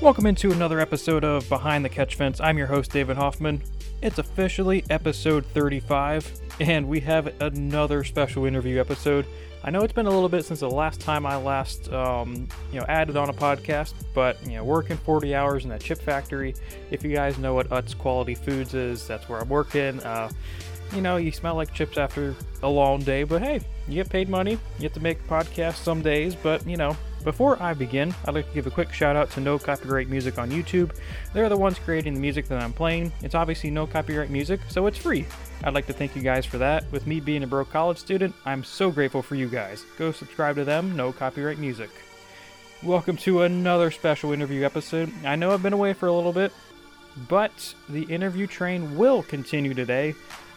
Welcome into another episode of Behind the Catch Fence. I'm your host, David Hoffman. It's officially episode 35, and we have another special interview episode. I know it's been a little bit since the last time I last, um, you know, added on a podcast, but you know, working 40 hours in that chip factory. If you guys know what Utz Quality Foods is, that's where I'm working. Uh, you know, you smell like chips after a long day, but hey, you get paid money. You get to make podcasts some days, but you know, before I begin, I'd like to give a quick shout out to No Copyright Music on YouTube. They're the ones creating the music that I'm playing. It's obviously no copyright music, so it's free. I'd like to thank you guys for that. With me being a broke college student, I'm so grateful for you guys. Go subscribe to them, no copyright music. Welcome to another special interview episode. I know I've been away for a little bit, but the interview train will continue today.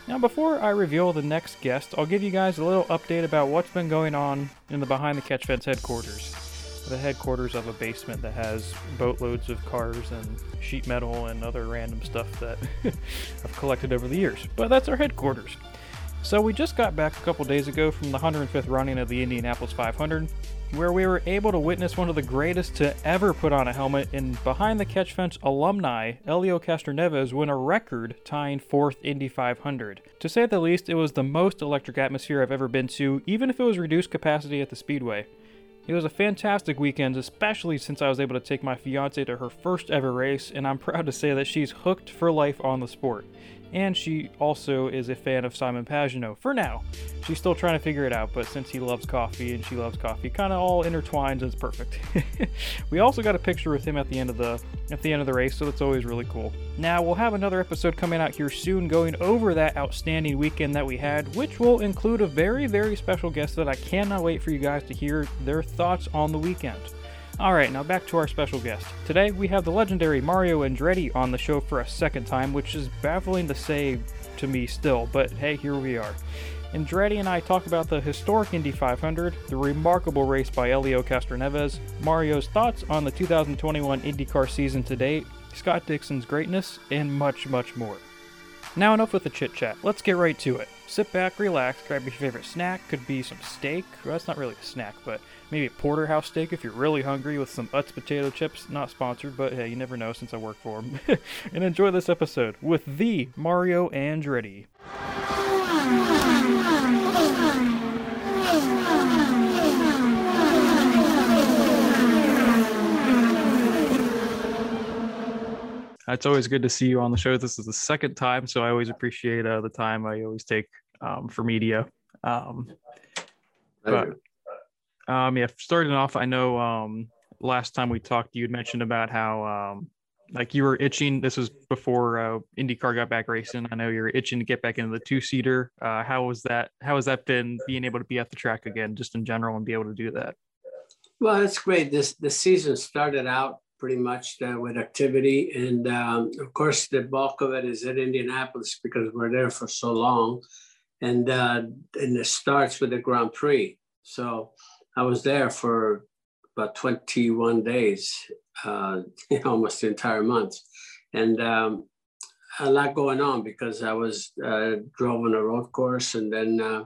Now, before I reveal the next guest, I'll give you guys a little update about what's been going on in the Behind the Catch Fence headquarters the headquarters of a basement that has boatloads of cars and sheet metal and other random stuff that I've collected over the years. But that's our headquarters. So we just got back a couple days ago from the 105th running of the Indianapolis 500, where we were able to witness one of the greatest to ever put on a helmet in behind the catch fence alumni Elio Castroneves win a record tying fourth Indy 500. To say the least, it was the most electric atmosphere I've ever been to, even if it was reduced capacity at the speedway. It was a fantastic weekend, especially since I was able to take my fiance to her first ever race, and I'm proud to say that she's hooked for life on the sport and she also is a fan of Simon Pagenaud for now. She's still trying to figure it out, but since he loves coffee and she loves coffee, kind of all intertwines it's perfect. we also got a picture with him at the end of the at the end of the race, so that's always really cool. Now we'll have another episode coming out here soon, going over that outstanding weekend that we had, which will include a very very special guest that I cannot wait for you guys to hear their thoughts on the weekend. Alright, now back to our special guest. Today we have the legendary Mario Andretti on the show for a second time, which is baffling to say to me still, but hey, here we are. Andretti and I talk about the historic Indy 500, the remarkable race by Elio Castroneves, Mario's thoughts on the 2021 IndyCar season to date, Scott Dixon's greatness, and much, much more. Now, enough with the chit chat. Let's get right to it. Sit back, relax, grab your favorite snack. Could be some steak. Well, that's not really a snack, but maybe a porterhouse steak if you're really hungry with some Utz potato chips. Not sponsored, but hey, you never know since I work for them. and enjoy this episode with the Mario Andretti. It's always good to see you on the show. This is the second time, so I always appreciate uh, the time I always take um, for media. Um, but um, yeah, starting off, I know um, last time we talked, you had mentioned about how um, like you were itching. This was before uh, IndyCar got back racing. I know you're itching to get back into the two seater. Uh, how was that? How has that been being able to be at the track again, just in general, and be able to do that? Well, it's great. This the season started out pretty much uh, with activity, and um, of course, the bulk of it is at Indianapolis because we're there for so long, and uh, and it starts with the Grand Prix. So I was there for about 21 days, uh, almost the entire month. And um, a lot going on because I was uh, a road course, and then uh,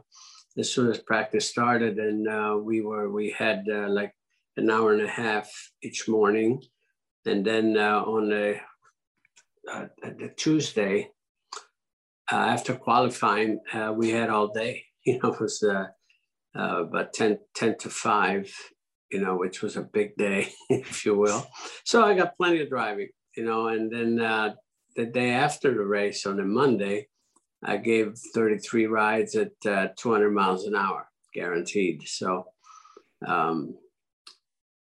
as soon as practice started, and uh, we were we had uh, like an hour and a half each morning, and then uh, on the, uh, the Tuesday after qualifying, we had all day. You know, it was uh, but 10, 10 to 5, you know, which was a big day, if you will. So I got plenty of driving, you know, and then uh, the day after the race on a Monday, I gave 33 rides at uh, 200 miles an hour, guaranteed. So, um,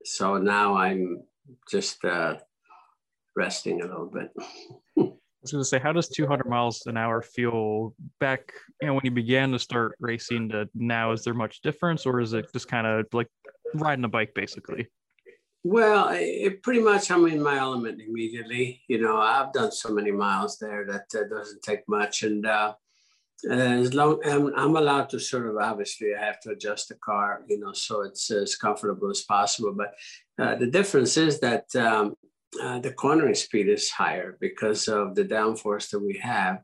so now I'm just uh, resting a little bit. was going to say, how does 200 miles an hour feel back, you know, when you began to start racing to now? Is there much difference, or is it just kind of like riding a bike, basically? Well, it pretty much I'm in my element immediately. You know, I've done so many miles there that uh, doesn't take much, and uh, as long I'm, I'm allowed to sort of obviously I have to adjust the car, you know, so it's as comfortable as possible. But uh, the difference is that um, uh, the cornering speed is higher because of the downforce that we have.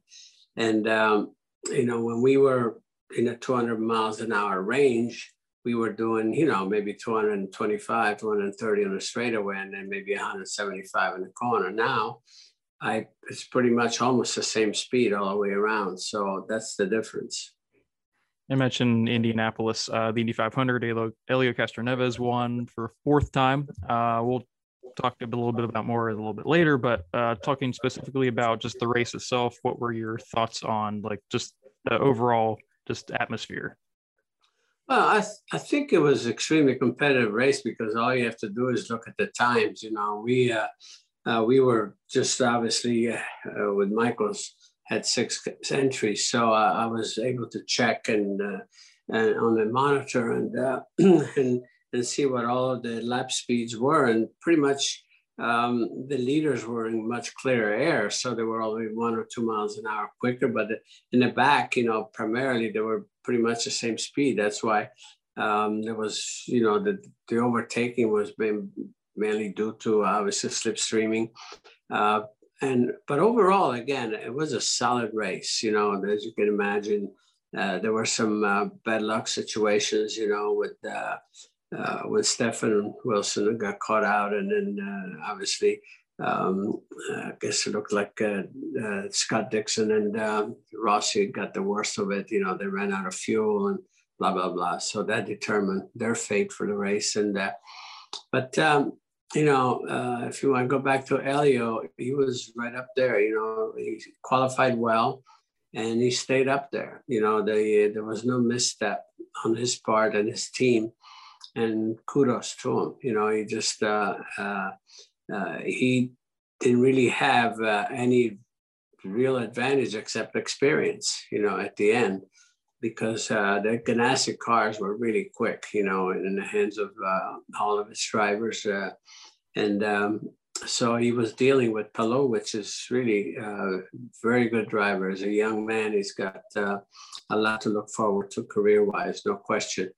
And, um, you know, when we were in a 200 miles an hour range, we were doing, you know, maybe 225, 230 on the straightaway, and then maybe 175 in the corner. Now, I it's pretty much almost the same speed all the way around. So that's the difference. I mentioned Indianapolis, uh, the Indy 500. Elio, Elio Castroneves won for a fourth time. Uh, we'll talk a little bit about more a little bit later, but uh, talking specifically about just the race itself, what were your thoughts on like just the overall just atmosphere? Well, I, th- I think it was extremely competitive race because all you have to do is look at the times. You know, we uh, uh, we were just obviously uh, uh with Michael's had six entries, so I was able to check and, uh, and on the monitor and and and see what all of the lap speeds were, and pretty much um, the leaders were in much clearer air, so they were only one or two miles an hour quicker. But in the back, you know, primarily they were pretty much the same speed. That's why um, there was, you know, the, the overtaking was mainly due to obviously slipstreaming. Uh, and but overall, again, it was a solid race. You know, as you can imagine, uh, there were some uh, bad luck situations. You know, with uh, uh, when Stefan Wilson got caught out, and then uh, obviously, um, I guess it looked like uh, uh, Scott Dixon and um, Rossi got the worst of it. You know, they ran out of fuel and blah blah blah. So that determined their fate for the race. And uh, but um, you know, uh, if you want to go back to Elio, he was right up there. You know, he qualified well. And he stayed up there. You know, they, there was no misstep on his part and his team and kudos to him. You know, he just uh, uh, uh, he didn't really have uh, any real advantage except experience. You know, at the end, because uh, the Ganassi cars were really quick. You know, in the hands of uh, all of its drivers, and um, so he was dealing with Palou, which is really a very good driver. As a young man, he's got a lot to look forward to career-wise, no question.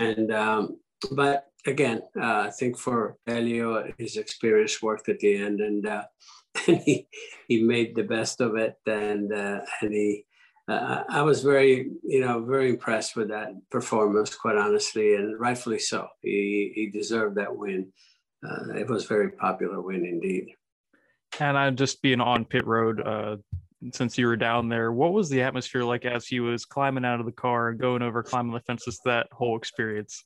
And um, but again, uh, I think for Elio, his experience worked at the end, and, uh, and he he made the best of it, and uh, and he. Uh, I was very, you know, very impressed with that performance, quite honestly, and rightfully so. He he deserved that win. Uh, it was a very popular win indeed. And I'm just being on pit road, uh, since you were down there, what was the atmosphere like as he was climbing out of the car going over climbing the fences? That whole experience.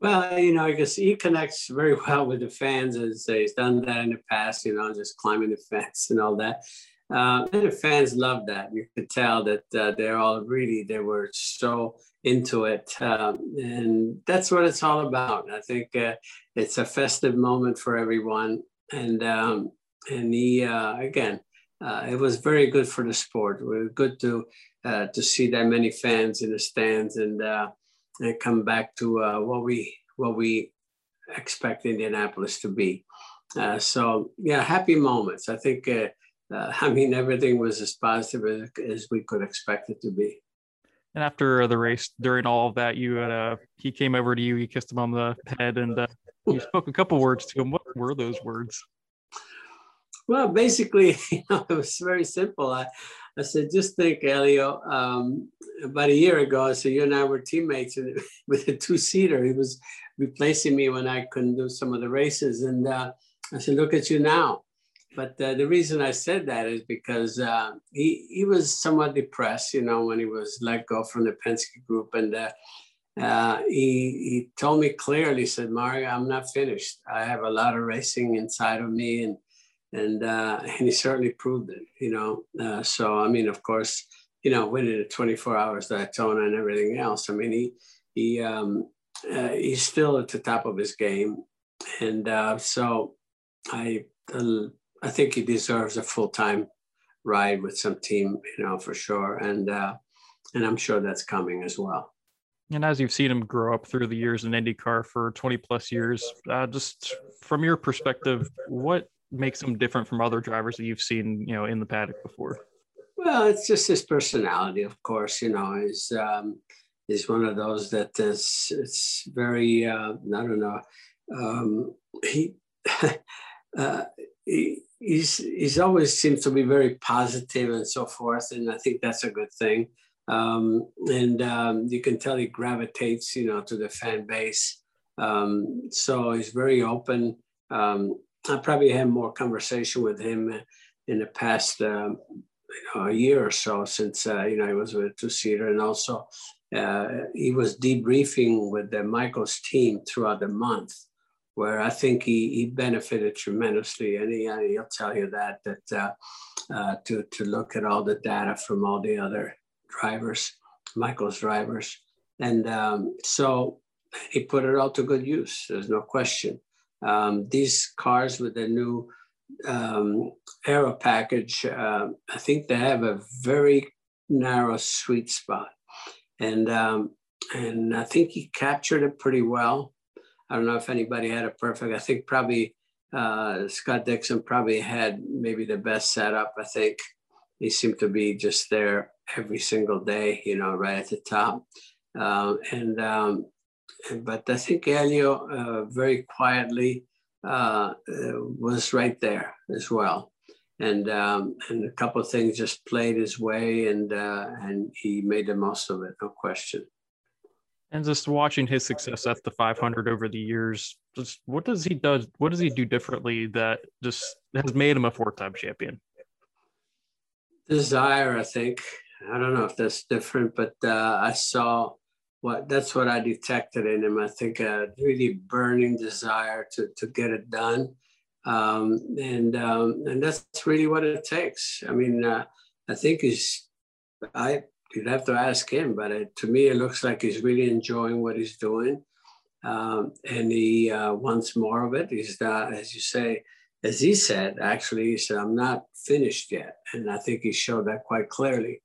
Well, you know, I guess he connects very well with the fans as he's done that in the past, you know, just climbing the fence and all that. Uh, and the fans love that. You could tell that uh, they're all really, they were so into it. Um, and that's what it's all about. I think uh, it's a festive moment for everyone. And, um, and he, uh, again, uh, it was very good for the sport. It was good to, uh, to see that many fans in the stands and, and come back to uh, what we what we expect Indianapolis to be. Uh, so yeah, happy moments. I think. Uh, uh I mean, everything was as positive as, as, we could expect it to be. And after the race, during all of that, you had uh, he came over to you, you kissed him on the head, and uh, you spoke a couple words to him. What were those words? Well, basically, you know, it was very simple. I, I said, just think, Elio, um, about a year ago, so you and I were teammates with a two-seater. He was replacing me when I couldn't do some of the races. And uh, I said, look at you now. But uh, the reason I said that is because uh, he, he was somewhat depressed, you know, when he was let go from the Penske group. And uh, uh, he, he told me clearly, said, Mario, I'm not finished. I have a lot of racing inside of me. And and uh, and he certainly proved it. You know, uh, so I mean, of course, you know, winning the 24 hours Daytona and everything else. I mean, he he um, uh, he's still at the top of his game, and uh, so I uh, I think he deserves a full time ride with some team, you know, for sure, and uh, and I'm sure that's coming as well. And as you've seen him grow up through the years in IndyCar for 20 plus years, uh, just from your perspective, what makes him different from other drivers that you've seen, you know, in the paddock before? Well, it's just his personality, of course. You know, he's um, he's one of those that is it's very uh, I don't know. Um, he, uh, he he's he's always seems to be very positive and so forth, and I think that's a good thing. Um, and um, you can tell he gravitates, you know, to the fan base. Um, so he's very open. Um, I probably had more conversation with him in the past, um, you know, a year or so since uh, you know he was with seater, and also uh, he was debriefing with the Michael's team throughout the month, where I think he, he benefited tremendously, and he, uh, he'll tell you that that uh, uh, to to look at all the data from all the other drivers, Michael's drivers, and um, so he put it all to good use. There's no question. Um, these cars with the new um, aero package, uh, I think they have a very narrow sweet spot, and um, and I think he captured it pretty well. I don't know if anybody had a perfect. I think probably uh, Scott Dixon probably had maybe the best setup. I think he seemed to be just there every single day, you know, right at the top. Uh, and um, but I think Elio uh, very quietly uh, was right there as well. And, um, and a couple of things just played his way and, uh, and he made the most of it, no question. And just watching his success at the 500 over the years, just what does he does? What does he do differently that just has made him a four-time champion? Desire, I think. I don't know if that's different, but uh, I saw what that's what I detected in him. I think a really burning desire to to get it done, um, and um, and that's really what it takes. I mean, uh, I think he's I you'd have to ask him, but it, to me it looks like he's really enjoying what he's doing, um, and he uh, wants more of it. He's not, as you say. As he said, actually, he said, I'm not finished yet. And I think he showed that quite clearly.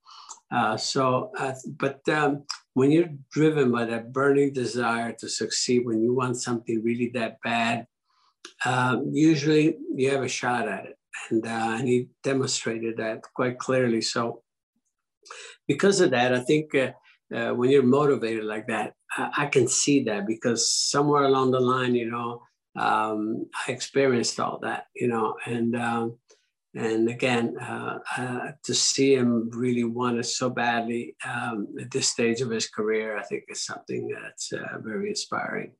Uh, so, uh, but um, when you're driven by that burning desire to succeed, when you want something really that bad, um, usually you have a shot at it. And, uh, and he demonstrated that quite clearly. So, because of that, I think uh, uh, when you're motivated like that, I, I, can see that because somewhere along the line, you know, um, I experienced all that, you know, and um, and again, uh, uh, to see him really want it so badly um, at this stage of his career, I think is something that's uh, very inspiring.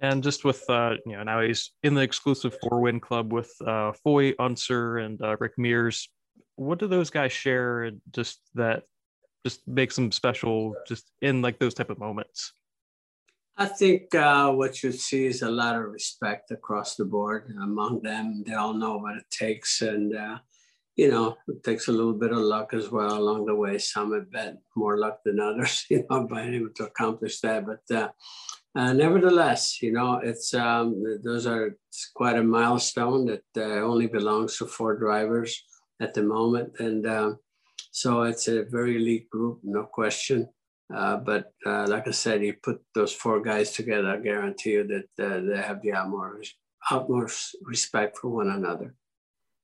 And just with, uh, you know, now he's in the exclusive four win club with uh, Foyt, Unser, and uh, Rick Mears. What do those guys share just that just makes them special just in like those type of moments? I think uh, what you see is a lot of respect across the board among them. They all know what it takes, and uh, you know, it takes a little bit of luck as well along the way. Some have had more luck than others, you know, being able to accomplish that. But uh, uh, nevertheless, you know, it's um, those are quite a milestone that uh, only belongs to four drivers at the moment, and um, so it's a very elite group, no question. Uh, but uh, like I said, you put those four guys together, I guarantee you that uh, they have the utmost, utmost respect for one another.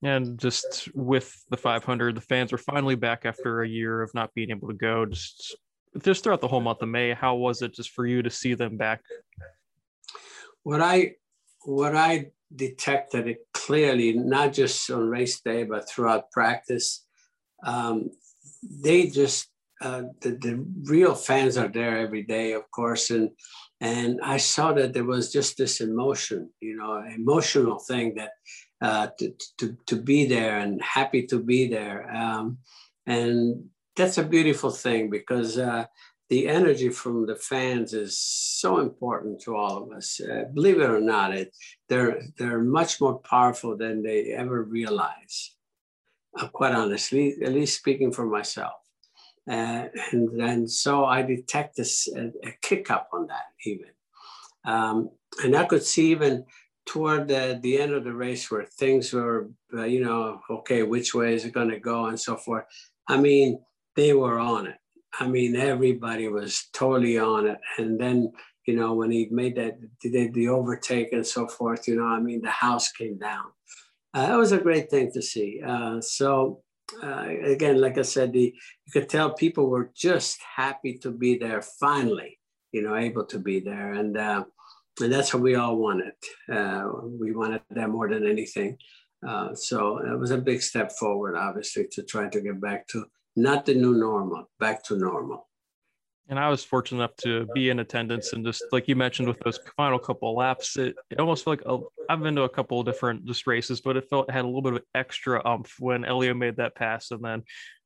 And just with the 500, the fans were finally back after a year of not being able to go. Just, just throughout the whole month of May, how was it just for you to see them back? What I what I detected it clearly, not just on race day, but throughout practice, um, they just uh, the, the real fans are there every day, of course, and and I saw that there was just this emotion, you know, emotional thing that uh, to, to to be there and happy to be there, um, and that's a beautiful thing because uh, the energy from the fans is so important to all of us. Uh, believe it or not, it they're they're much more powerful than they ever realize. Uh, quite honestly, at least speaking for myself. Uh, and then so I detect a, a kick up on that even. Um, and I could see even toward the, the end of the race where things were, uh, you know, okay, which way is it going to go and so forth. I mean, they were on it. I mean, everybody was totally on it. And then, you know, when he made that, did the overtake and so forth, you know, I mean, the house came down. Uh, that was a great thing to see. Uh, so uh, again, like I said, the, you could tell people were just happy to be there finally, you know, able to be there. And, uh, and that's what we all wanted. Uh, we wanted that more than anything. Uh, so it was a big step forward, obviously, to try to get back to not the new normal, back to normal. And I was fortunate enough to be in attendance, and just like you mentioned, with those final couple laps, it, it almost felt like a, I've been to a couple different just races, but it felt it had a little bit of extra umph when Elio made that pass, and then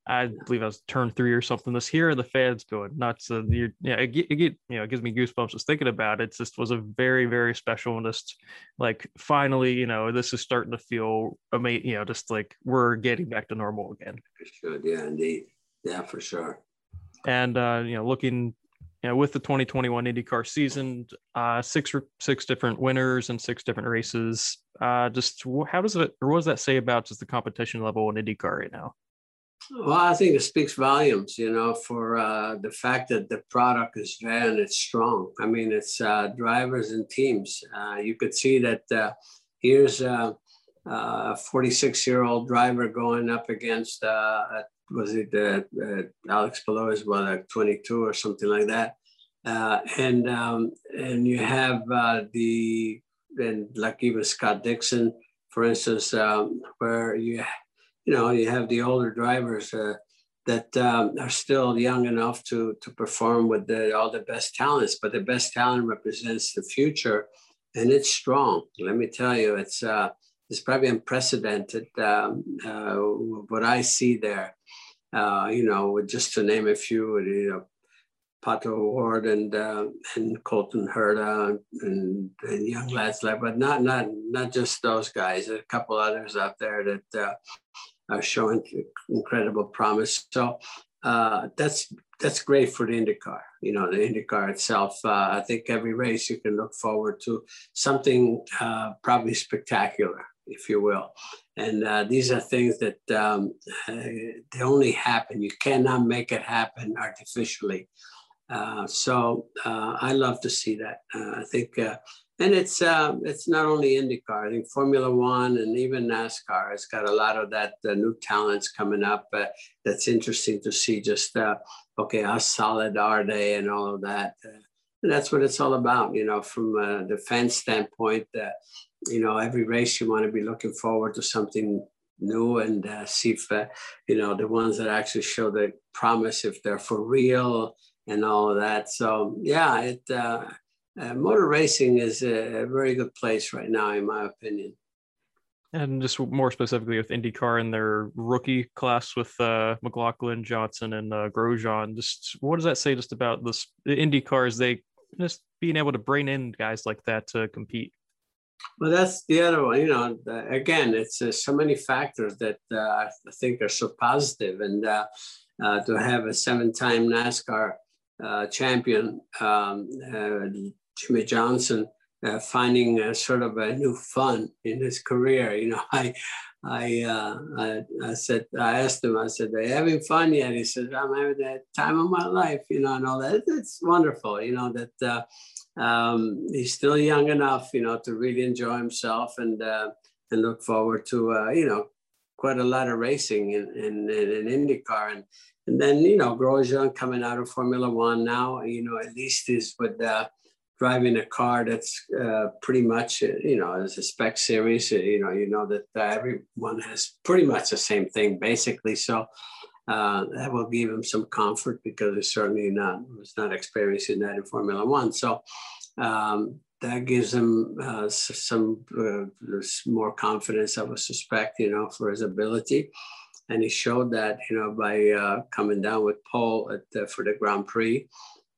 I believe I was turn three or something. This here, the fans going nuts. And you, yeah, it, it, you know, it gives me goosebumps just thinking about it. It just was a very, very special and just like finally, you know, this is starting to feel amazing. You know, just like we're getting back to normal again. Good, yeah, indeed, yeah, for sure. And uh, you know, looking, you know, with the 2021 IndyCar season, uh, six six different winners and six different races. Uh, just how does it, or what does that say about just the competition level in IndyCar right now? Well, I think it speaks volumes, you know, for uh, the fact that the product is there and it's strong. I mean, it's uh, drivers and teams. Uh, you could see that uh, here's a 46 year old driver going up against, uh, was it uh, Alex Palou as well, like 22 or something like that. and um, and you have the, and like even Scott Dixon, for instance, um, where you you know, you have the older drivers uh, that um, are still young enough to to perform with the, all the best talents, but the best talent represents the future, and it's strong. Let me tell you, it's uh, it's probably unprecedented um, uh, what I see there. Uh, you know, just to name a few, you know, Pato O'Ward and uh, and Colton Herta and, and young lads like, but not not not just those guys. A couple others out there that uh, are showing incredible promise. So uh, that's that's great for the IndyCar. You know, the IndyCar itself. Uh, I think every race you can look forward to something uh, probably spectacular, if you will. And uh, these are things that um, they only happen. You cannot make it happen artificially. Uh, so uh, I love to see that. I think and it's uh, it's not only IndyCar. I think Formula One and even NASCAR has got a lot of that uh, new talents coming up. Uh, that's interesting to see. Just uh, okay, how solid are they, and all of that. Uh, and that's what it's all about. You know, from uh, the fan standpoint, you know, every race you want to be looking forward to something new and see if you know the ones that actually show the promise if they're for real and all of that. So yeah, it uh, motor racing is a, a, very good place right now, in my opinion. And just more specifically with IndyCar and their rookie class with uh, McLaughlin, Johnson, and uh, Grosjean, just what does that say just about this IndyCars? They just being able to bring in guys like that to compete. Well, that's the other one. You know, again, it's uh, so many factors that uh, I think are so positive, and uh, uh to have a seven-time NASCAR uh, champion um, uh, Jimmie Johnson uh, finding a sort of a new fun in his career. You know, I, I, uh, I, I, said, I asked him, I said, "Are you having fun yet?" He said, "I'm having the time of my life," you know, and all that. It's wonderful, you know, that uh, um, he's still young enough, you know, to really enjoy himself and uh, and look forward to, uh, you know, quite a lot of racing in in, in IndyCar and. And then, you know, Grosjean coming out of Formula One now, you know, at least is with uh, driving a car that's uh, pretty much, uh, you know, as a spec series, uh, you know, you know that uh, everyone has pretty much the same thing basically. So uh, that will give him some comfort because it's certainly not was not experiencing that in Formula One. So um, that gives him uh, some more confidence, I would suspect, you know, for his ability. And he showed that, you know, by coming down with paul at, for the Grand Prix.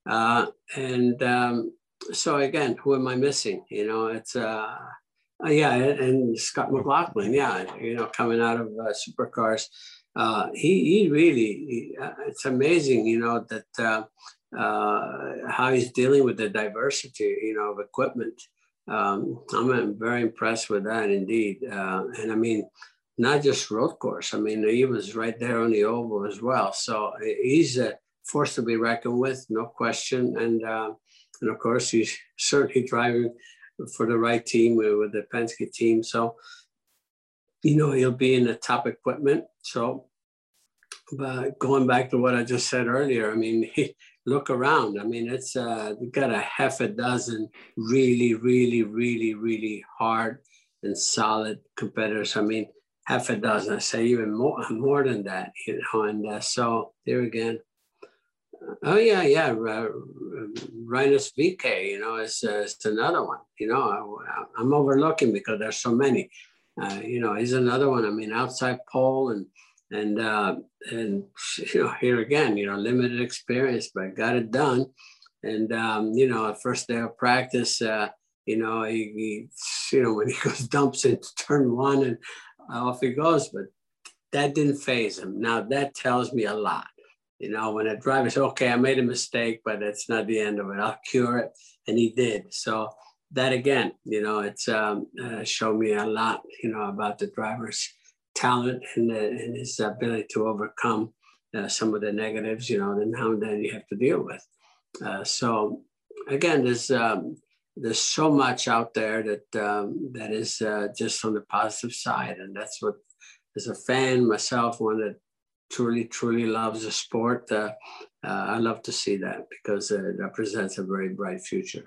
And um, so again, who am I missing? You know, it's uh, uh yeah, and Scott McLaughlin, yeah, you know, coming out of uh, supercars, uh, he he really, he, uh, it's amazing, you know, that uh, uh, how he's dealing with the diversity, you know, of equipment. Um, I'm very impressed with that indeed, uh, and I mean, not just road course. I mean, he was right there on the oval as well. So he's a force to be reckoned with, no question, and. And of course, he's certainly driving for the right team with the Penske team. So, you know, he'll be in the top equipment. So, but going back to what I just said earlier, I mean, look around. I mean, it's uh, got a half a dozen really, really, really, really hard and solid competitors. I mean, half a dozen, I say even more, more than that, you know. And uh, so there again, oh yeah, yeah, uh, Rinus VeeKay, you know, is, uh, is another one. You know, I, am overlooking because there's so many. Uh, you know, he's another one. I mean, outside pole and and uh, and you know, here again, you know, limited experience, but got it done. And um, you know, first day of practice, uh, you know, he, he, you know, when he goes dumps into turn one and off he goes, but that didn't faze him. Now that tells me a lot. You know, when a driver says, okay, I made a mistake, but it's not the end of it. I'll cure it. And he did. So that again, you know, it's um, uh, showed me a lot, you know, about the driver's talent and, uh, and his ability to overcome uh, some of the negatives, you know, then now and then you have to deal with. Uh, so again, there's um, there's so much out there that um, that is uh, just on the positive side, and that's what, as a fan myself, one that truly truly loves the sport, uh, uh, I love to see that because it represents a very bright future.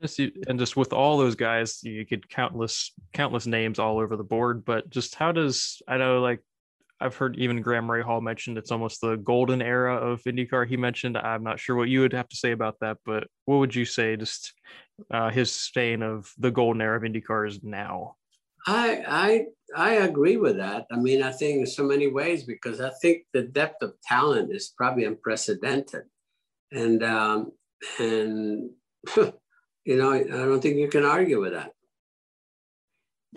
Yes, and just with all those guys, you could countless countless names all over the board. But just how does I know like I've heard even Graham Rahal mentioned it's almost the golden era of IndyCar. He mentioned I'm not sure what you would have to say about that, but what would you say just uh, his stain of the golden era of IndyCar is now? I I I agree with that. I mean, I think in so many ways because I think the depth of talent is probably unprecedented, and um, and you know I don't think you can argue with that.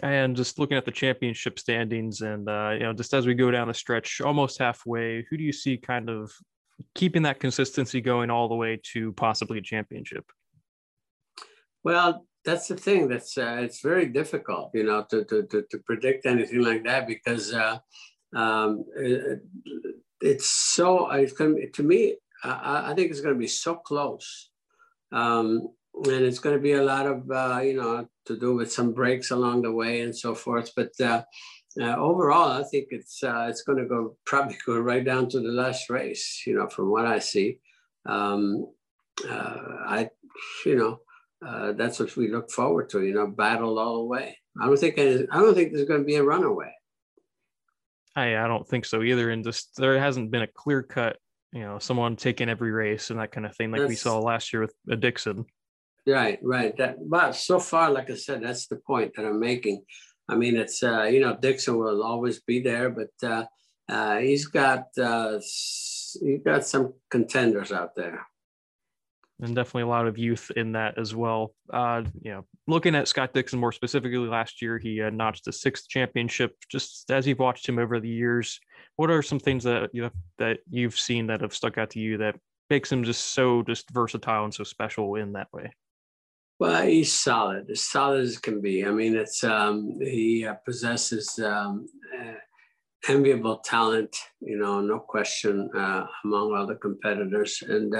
And just looking at the championship standings and uh, you know just as we go down the stretch almost halfway who do you see kind of keeping that consistency going all the way to possibly a championship? Well that's the thing that's uh, it's very difficult you know to, to, to, to, predict anything like that because uh, um, it, it's so it's going to, to me I, I think it's going to be so close um, and it's going to be a lot of uh, you know to do with some breaks along the way and so forth. But uh, uh, overall, I think it's uh, it's going to go probably go right down to the last race. You know, from what I see, um, I you know uh, that's what we look forward to. You know, battle all the way. I don't think I don't think there's going to be a runaway. I I don't think so either. And just there hasn't been a clear cut. You know, someone taking every race and that kind of thing, like that's, we saw last year with a Dixon. Right, right. That, but so far, like I said, that's the point that I'm making. I mean, it's uh, you know Dixon will always be there, but uh, uh, he's got uh, he's got some contenders out there, and definitely a lot of youth in that as well. Uh, you know, looking at Scott Dixon more specifically, last year he uh, notched the sixth championship. Just as you've watched him over the years, what are some things that you have, that you've seen that have stuck out to you that makes him just so just versatile and so special in that way? Well, he's solid, as solid as can be. I mean, it's um, he uh, possesses um, uh, enviable talent, you know, no question, uh, among other competitors, and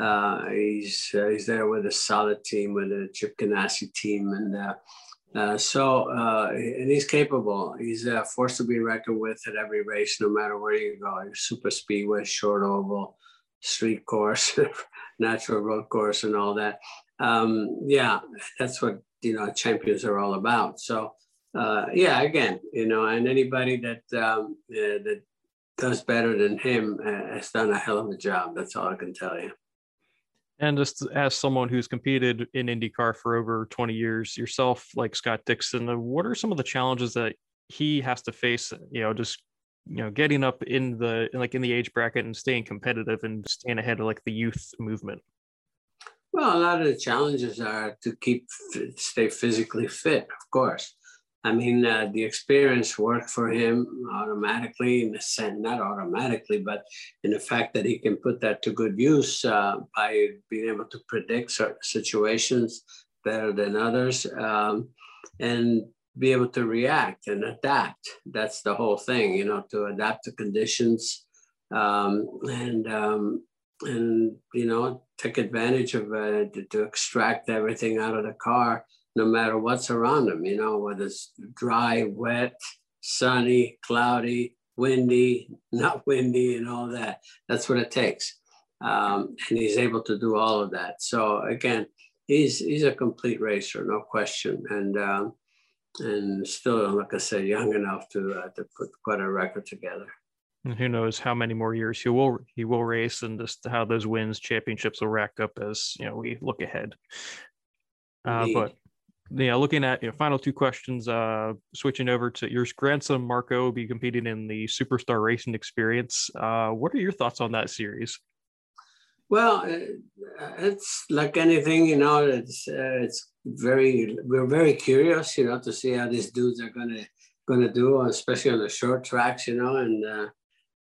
uh, uh, he's uh, he's there with a solid team, with a Chip Ganassi team, and so and he's capable. He's a force to be reckoned with at every race, no matter where you go. Super speedway, short oval, street course, natural road course, and all that um, yeah, that's what you know champions are all about. So uh, yeah, again, you know, and anybody that um, uh, that does better than him uh, has done a hell of a job. That's all I can tell you. And just as someone who's competed in IndyCar for over 20 years yourself, like Scott Dixon, uh, what are some of the challenges that he has to face? You know, just you know, getting up in the like in the age bracket and staying competitive and staying ahead of like the youth movement. Well, a lot of the challenges are to keep stay physically fit, of course. I mean, uh, the experience worked for him automatically, in the sense, not automatically, but in the fact that he can put that to good use uh, by being able to predict certain situations better than others um, and be able to react and adapt. That's the whole thing, you know, to adapt to conditions um, and um, and you know take advantage of uh, to, to, extract everything out of the car no matter what's around them you know whether it's dry wet sunny cloudy windy not windy and all that. That's what it takes. Um, and he's able to do all of that. So again he's he's a complete racer no question. And um, and still, like I said, young enough to uh, to put quite a record together. And who knows how many more years he will he will race, and just how those wins, championships will rack up as you know we look ahead. Uh, but yeah, looking at you know, final two questions. Uh, switching over to your grandson Marco will be competing in the Superstar Racing Experience. Uh, what are your thoughts on that series? Well, uh, it's like anything, you know. It's uh, it's very we're very curious, you know, to see how these dudes are gonna gonna do, especially on the short tracks, you know, and uh,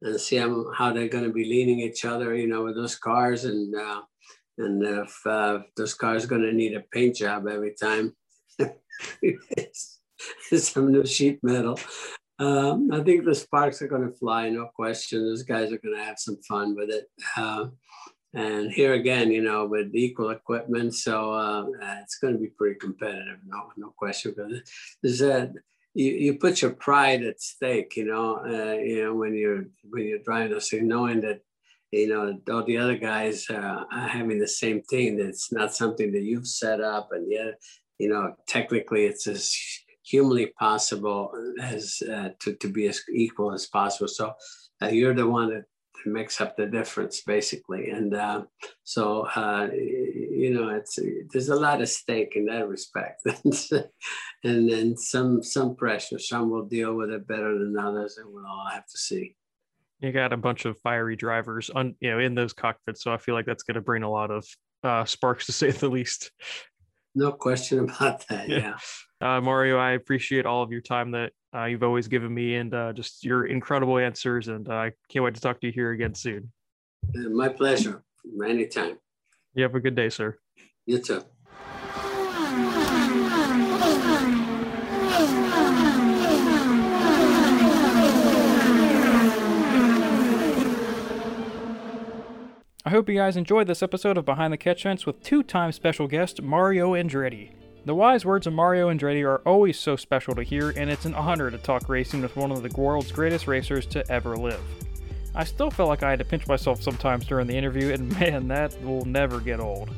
and see how, they're gonna be leaning each other, you know, with those cars, and uh, and if uh, those cars are gonna need a paint job every time, some new sheet metal. Um, I think the sparks are going to fly, no question. Those guys are going to have some fun with it. Uh, and here again, you know, with equal equipment, so uh, it's going to be pretty competitive, no, no question. But there's a you, you put your pride at stake, you know, uh, you know when you're when you're driving those things, knowing that you know all the other guys uh, are having the same thing. It's not something that you've set up, and yet you know technically it's as humanly possible as uh, to to be as equal as possible. So uh, you're the one that makes up the difference basically. And uh, so uh, you know it's there's a lot of stake in that respect. And then some some pressure some will deal with it better than others and we'll all have to see. You got a bunch of fiery drivers on you know in those cockpits so i feel like that's going to bring a lot of uh, sparks to say the least no question about that yeah, yeah. Uh, mario i appreciate all of your time that uh, you've always given me and uh, just your incredible answers. And uh, I can't wait to talk to you here again soon. Uh, my pleasure. Anytime. You have a good day, sir. You too. Hope you guys enjoyed this episode of Behind the Catch Fence with two time special guest Mario Andretti. The wise words of Mario Andretti are always so special to hear, and it's an honor to talk racing with one of the world's greatest racers to ever live. I still felt like I had to pinch myself sometimes during the interview, and man, that will never get old.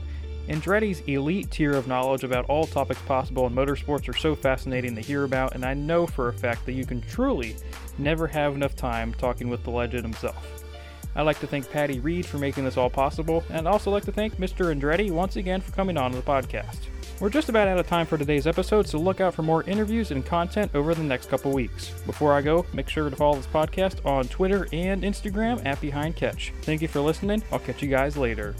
Andretti's elite tier of knowledge about all topics possible in motorsports are so fascinating to hear about, and I know for a fact that you can truly never have enough time talking with the legend himself. I'd like to thank Patty Reed for making this all possible, and I'd also like to thank Mr. Andretti once again for coming on the podcast. We're just about out of time for today's episode, so look out for more interviews and content over the next couple weeks. Before I go, make sure to follow this podcast on Twitter and Instagram at Behind Catch. Thank you for listening. I'll catch you guys later.